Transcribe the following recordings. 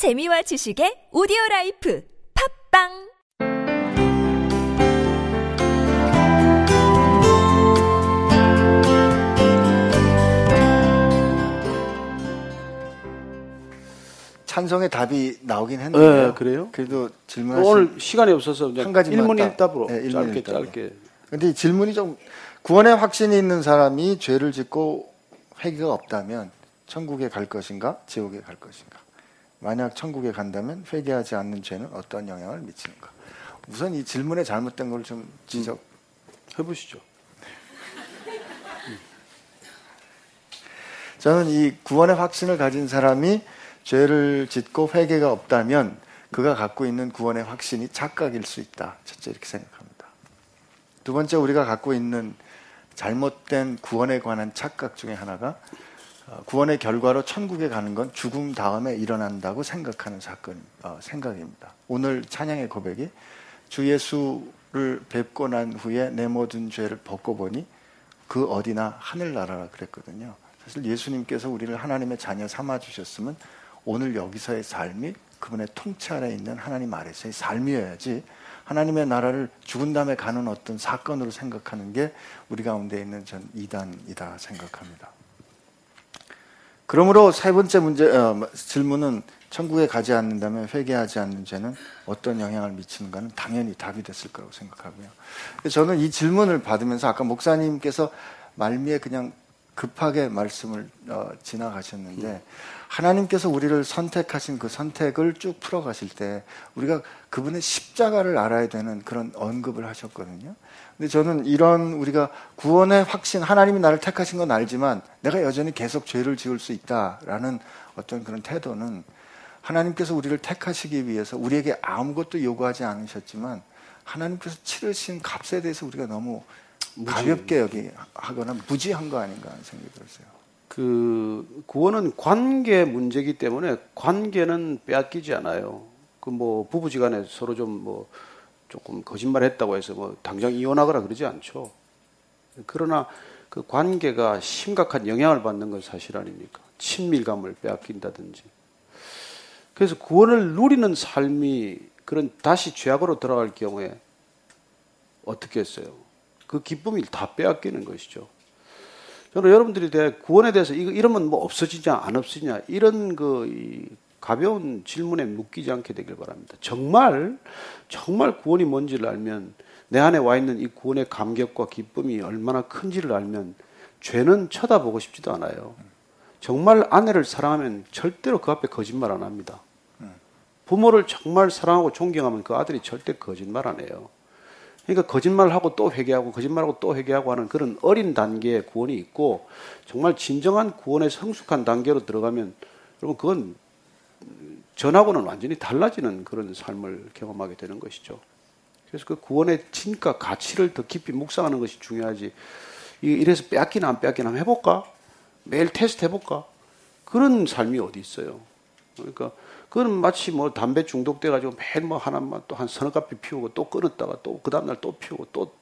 재미와 지식의 오디오 라이프 팟빵 찬성의 답이 나오긴 했는데요. 네, 그래요? 그래도 질문하신 오늘 시간이 없어서 한 가지만 일문 딱- 일답으로 네, 일문 짧게 일답으로. 짧게. 근데 이 질문이 좀 구원의 확신이 있는 사람이 죄를 짓고 회개가 없다면 천국에 갈 것인가 지옥에 갈 것인가 만약 천국에 간다면 회개하지 않는 죄는 어떤 영향을 미치는가 우선 이 질문에 잘못된 걸 좀 지적 해 보시죠. 저는 이 구원의 확신을 가진 사람이 죄를 짓고 회개가 없다면 그가 갖고 있는 구원의 확신이 착각일 수 있다. 첫째 이렇게 생각합니다. 두 번째 우리가 갖고 있는 잘못된 구원에 관한 착각 중에 하나가 어, 구원의 결과로 천국에 가는 건 죽음 다음에 일어난다고 생각하는 사건 어, 생각입니다. 오늘 찬양의 고백이 주 예수를 뵙고 난 후에 내 모든 죄를 벗고 보니 그 어디나 하늘나라라 그랬거든요. 사실 예수님께서 우리를 하나님의 자녀 삼아 주셨으면 오늘 여기서의 삶이 그분의 통치 아래 있는 하나님 아래서의 삶이어야지 하나님의 나라를 죽은 다음에 가는 어떤 사건으로 생각하는 게 우리 가운데 있는 전 이단이다 생각합니다. 그러므로 세 번째 문제 어, 질문은 천국에 가지 않는다면 회개하지 않는 죄는 어떤 영향을 미치는가는 당연히 답이 됐을 거라고 생각하고요. 저는 이 질문을 받으면서 아까 목사님께서 말미에 그냥 급하게 말씀을 어, 지나가셨는데 하나님께서 우리를 선택하신 그 선택을 쭉 풀어가실 때 우리가 그분의 십자가를 알아야 되는 그런 언급을 하셨거든요. 근데 저는 이런 우리가 구원의 확신, 하나님이 나를 택하신 건 알지만 내가 여전히 계속 죄를 지을 수 있다라는 어떤 그런 태도는 하나님께서 우리를 택하시기 위해서 우리에게 아무것도 요구하지 않으셨지만 하나님께서 치르신 값에 대해서 우리가 너무 가볍게 여기 하거나 무지한 거 아닌가 하는 생각이 들었어요. 그 구원은 관계 문제이기 때문에 관계는 빼앗기지 않아요. 그 뭐 부부지간에 서로 좀 뭐 조금 거짓말했다고 해서 뭐 당장 이혼하거나 그러지 않죠. 그러나 그 관계가 심각한 영향을 받는 건 사실 아닙니까? 친밀감을 빼앗긴다든지. 그래서 구원을 누리는 삶이 그런 다시 죄악으로 돌아갈 경우에 어떻게 했어요? 그 기쁨이 다 빼앗기는 것이죠. 저는 여러분들이 대해 구원에 대해서 이거 이러면 뭐 없어지냐 안 없어지냐 이런 그이 가벼운 질문에 묶이지 않게 되길 바랍니다. 정말 정말 구원이 뭔지를 알면 내 안에 와 있는 이 구원의 감격과 기쁨이 얼마나 큰지를 알면 죄는 쳐다보고 싶지도 않아요. 정말 아내를 사랑하면 절대로 그 앞에 거짓말 안 합니다. 부모를 정말 사랑하고 존경하면 그 아들이 절대 거짓말 안 해요. 그러니까 거짓말하고 또 회개하고 거짓말하고 또 회개하고 하는 그런 어린 단계의 구원이 있고 정말 진정한 구원의 성숙한 단계로 들어가면 여러분 그건 전하고는 완전히 달라지는 그런 삶을 경험하게 되는 것이죠. 그래서 그 구원의 진가 가치를 더 깊이 묵상하는 것이 중요하지. 이래서 빼앗기나 안 빼앗기나 해볼까? 매일 테스트 해볼까? 그런 삶이 어디 있어요. 그러니까 그건 마치 뭐 담배 중독돼 가지고 매일 뭐 하나만 또 한 서너 갑피 피우고 또 끊었다가 또 그 다음 날 또 피우고 또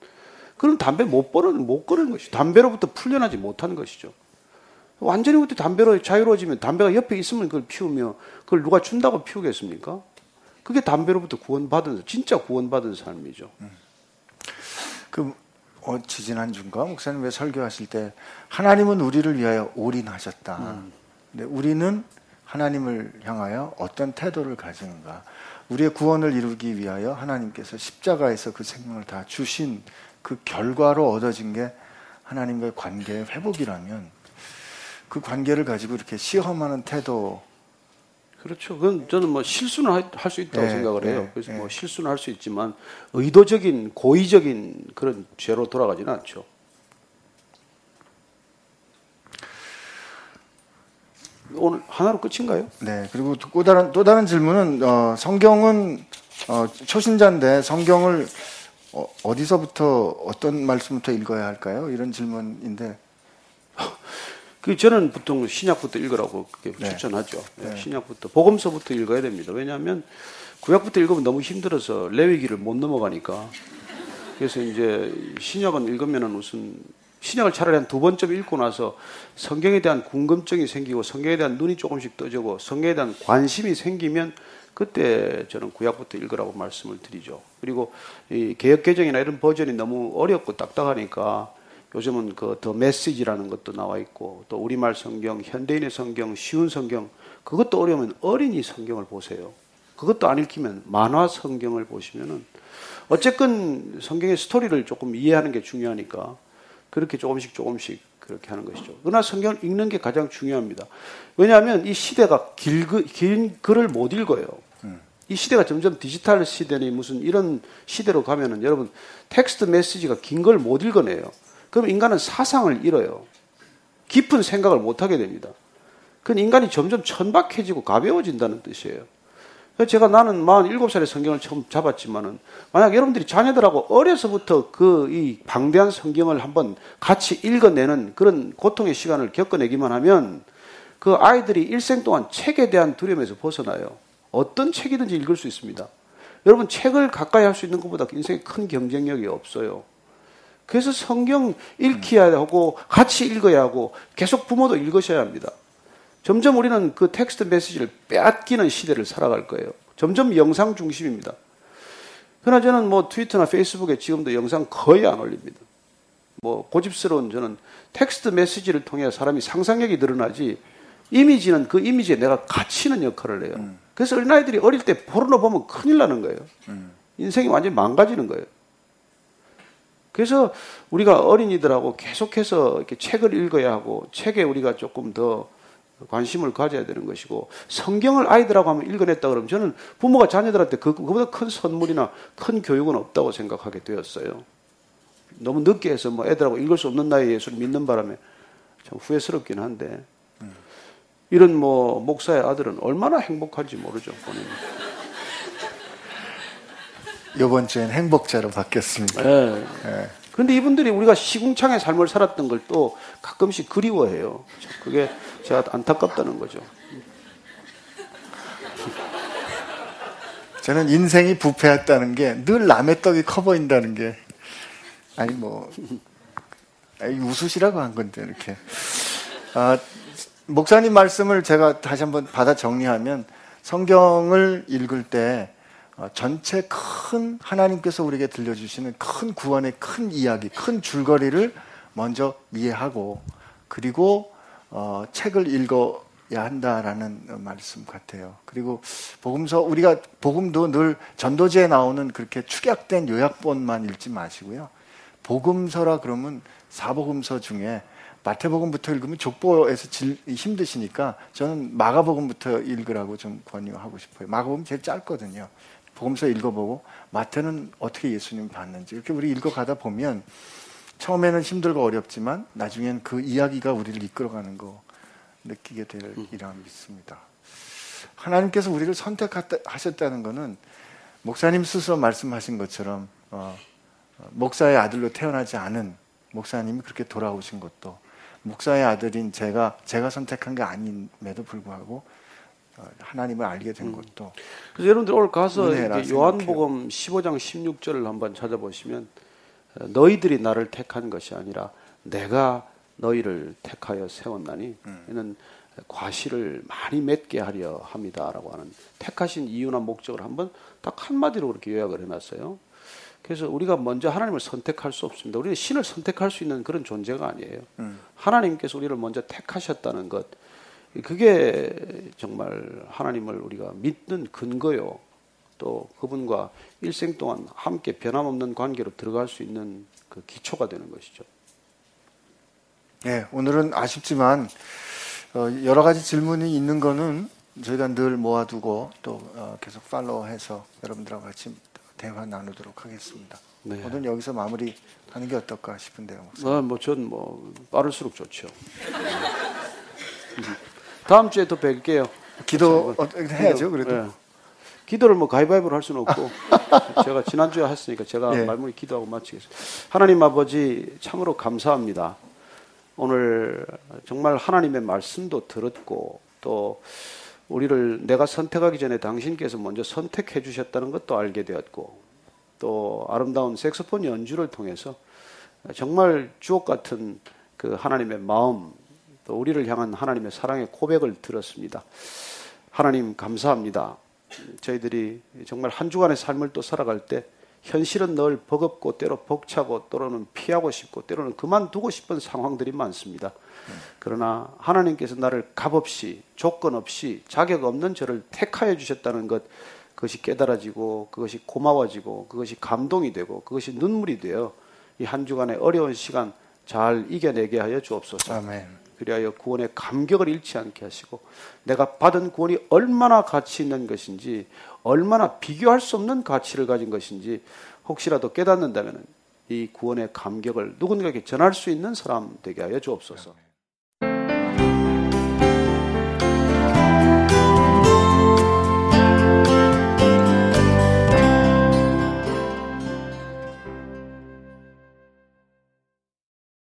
그런 담배 못 버는 못 끊는 것이 담배로부터 풀려나지 못하는 것이죠. 완전히 그때 담배로 자유로워지면 담배가 옆에 있으면 그걸 피우며 그걸 누가 준다고 피우겠습니까? 그게 담배로부터 구원받은 진짜 구원받은 삶이죠. 그 어, 지지난 주인가 목사님 왜 설교하실 때 하나님은 우리를 위하여 올인하셨다. 근데 우리는 하나님을 향하여 어떤 태도를 가지는가? 우리의 구원을 이루기 위하여 하나님께서 십자가에서 그 생명을 다 주신 그 결과로 얻어진 게 하나님과의 관계의 회복이라면 그 관계를 가지고 이렇게 시험하는 태도 그렇죠. 그건 저는 뭐 실수는 할 수 있다고 네, 생각을 해요. 네, 그래서 네. 뭐 실수는 할 수 있지만 의도적인 고의적인 그런 죄로 돌아가지는 않죠. 오늘 하나로 끝인가요? 네, 그리고 또 다른 또 다른 질문은 어, 성경은 어, 초신자인데 성경을 어, 디서부터 어떤 말씀부터 읽어야 할까요? 이런 질문인데 그 저는 보통 신약부터 읽으라고 네. 추천하죠. 네, 네. 신약부터 복음서부터 읽어야 됩니다. 왜냐하면 구약부터 읽으면 너무 힘들어서 레위기를 못 넘어가니까. 그래서 이제 신약은 읽으면은 우선 신약을 차라리 한 두 번쯤 읽고 나서 성경에 대한 궁금증이 생기고 성경에 대한 눈이 조금씩 떠지고 성경에 대한 관심이 생기면 그때 저는 구약부터 읽으라고 말씀을 드리죠. 그리고 이 개혁 개정이나 이런 버전이 너무 어렵고 딱딱하니까 요즘은 그 더 메시지라는 것도 나와 있고 또 우리말 성경, 현대인의 성경, 쉬운 성경 그것도 어려우면 어린이 성경을 보세요. 그것도 안 읽히면 만화 성경을 보시면은 어쨌건 성경의 스토리를 조금 이해하는 게 중요하니까 그렇게 조금씩 조금씩 그렇게 하는 것이죠. 그러나 성경을 읽는 게 가장 중요합니다. 왜냐하면 이 시대가 길, 긴 글을 못 읽어요. 이 시대가 점점 디지털 시대니 무슨 이런 시대로 가면은 여러분 텍스트 메시지가 긴 걸 못 읽어내요. 그럼 인간은 사상을 잃어요. 깊은 생각을 못 하게 됩니다. 그건 인간이 점점 천박해지고 가벼워진다는 뜻이에요. 제가 나는 47살에 성경을 처음 잡았지만은 만약 여러분들이 자녀들하고 어려서부터 그 이 방대한 성경을 한번 같이 읽어내는 그런 고통의 시간을 겪어내기만 하면 그 아이들이 일생 동안 책에 대한 두려움에서 벗어나요. 어떤 책이든지 읽을 수 있습니다. 여러분 책을 가까이 할 수 있는 것보다 인생에 큰 경쟁력이 없어요. 그래서 성경 읽혀야 하고 같이 읽어야 하고 계속 부모도 읽으셔야 합니다. 점점 우리는 그 텍스트 메시지를 빼앗기는 시대를 살아갈 거예요. 점점 영상 중심입니다. 그러나 저는 뭐 트위터나 페이스북에 지금도 영상 거의 안 올립니다. 뭐 고집스러운 저는 텍스트 메시지를 통해 사람이 상상력이 늘어나지 이미지는 그 이미지에 내가 갇히는 역할을 해요. 음. 그래서 어린아이들이 어릴 때 포르노 보면 큰일 나는 거예요. 음. 인생이 완전히 망가지는 거예요. 그래서 우리가 어린이들하고 계속해서 이렇게 책을 읽어야 하고 책에 우리가 조금 더 관심을 가져야 되는 것이고 성경을 아이들하고 한번 읽어냈다 그러면 저는 부모가 자녀들한테 그, 그보다 큰 선물이나 큰 교육은 없다고 생각하게 되었어요. 너무 늦게 해서 뭐 애들하고 읽을 수 없는 나이에 예수를 믿는 바람에 참 후회스럽긴 한데 이런 뭐 목사의 아들은 얼마나 행복한지 모르죠 본인. 이번 주엔 행복자로 바뀌었습니다. 네. 네. 그런데 이분들이 우리가 시궁창의 삶을 살았던 걸 또 가끔씩 그리워해요. 그게 제가 안타깝다는 거죠. 저는 인생이 부패했다는 게 늘 남의 떡이 커 보인다는 게 아니 뭐 아니, 웃으시라고 한 건데 이렇게 아, 목사님 말씀을 제가 다시 한번 받아 정리하면 성경을 읽을 때 어, 전체 큰 하나님께서 우리에게 들려주시는 큰 구원의 큰 이야기, 큰 줄거리를 먼저 이해하고 그리고 어, 책을 읽어야 한다라는 말씀 같아요. 그리고 복음서 우리가 복음도 늘 전도지에 나오는 그렇게 축약된 요약본만 읽지 마시고요. 복음서라 그러면 사복음서 중에 마태복음부터 읽으면 족보에서 힘드시니까 저는 마가복음부터 읽으라고 좀 권유하고 싶어요. 마가복음 제일 짧거든요. 복음서 읽어보고 마태는 어떻게 예수님 봤는지 이렇게 우리 읽어가다 보면 처음에는 힘들고 어렵지만 나중엔 그 이야기가 우리를 이끌어가는 거 느끼게 될 이라 음. 믿습니다. 하나님께서 우리를 선택하셨다는 것은 목사님 스스로 말씀하신 것처럼 어, 목사의 아들로 태어나지 않은 목사님이 그렇게 돌아오신 것도 목사의 아들인 제가 제가 선택한 게 아님에도 불구하고 어, 하나님을 알게 된 음. 것도. 그래서 여러분들 오늘 가서 요한복음 15장 16절을 한번 찾아보시면 어, 너희들이 나를 택한 것이 아니라 내가 너희를 택하여 세웠나니 음. 이는 과실을 많이 맺게 하려 합니다라고 하는 택하신 이유나 목적을 한번 딱 한마디로 그렇게 요약을 해놨어요. 그래서 우리가 먼저 하나님을 선택할 수 없습니다. 우리는 신을 선택할 수 있는 그런 존재가 아니에요. 음. 하나님께서 우리를 먼저 택하셨다는 것, 그게 정말 하나님을 우리가 믿는 근거요. 또 그분과 일생 동안 함께 변함없는 관계로 들어갈 수 있는 그 기초가 되는 것이죠. 네, 오늘은 아쉽지만 어, 여러 가지 질문이 있는 거는 저희가 늘 모아두고 또 어, 계속 팔로우해서 여러분들하고 같이 대화 나누도록 하겠습니다. 네. 오늘 여기서 마무리하는 게 어떨까 싶은데요. 아, 뭐전 뭐 빠를수록 좋죠. 다음 주에 또 뵐게요. 기도 어, 해야죠, 그래도. 네. 기도를 뭐 가위바위보로 할 수는 없고 제가 지난주에 했으니까 제가 네. 말문이 기도하고 마치겠습니다. 하나님 아버지 참으로 감사합니다. 오늘 정말 하나님의 말씀도 들었고 또 우리를 내가 선택하기 전에 당신께서 먼저 선택해 주셨다는 것도 알게 되었고 또 아름다운 색소폰 연주를 통해서 정말 주옥 같은 그 하나님의 마음 또 우리를 향한 하나님의 사랑의 고백을 들었습니다. 하나님 감사합니다. 저희들이 정말 한 주간의 삶을 또 살아갈 때 현실은 늘 버겁고 때로 벅차고 때로는 피하고 싶고 때로는 그만두고 싶은 상황들이 많습니다. 그러나 하나님께서 나를 값없이 조건 없이 자격 없는 저를 택하여 주셨다는 것 그것이 깨달아지고 그것이 고마워지고 그것이 감동이 되고 그것이 눈물이 되어 이 한 주간의 어려운 시간 잘 이겨내게 하여 주옵소서. 아멘. 그리하여 구원의 감격을 잃지 않게 하시고 내가 받은 구원이 얼마나 가치 있는 것인지 얼마나 비교할 수 없는 가치를 가진 것인지 혹시라도 깨닫는다면 이 구원의 감격을 누군가에게 전할 수 있는 사람 되게 하여 주옵소서.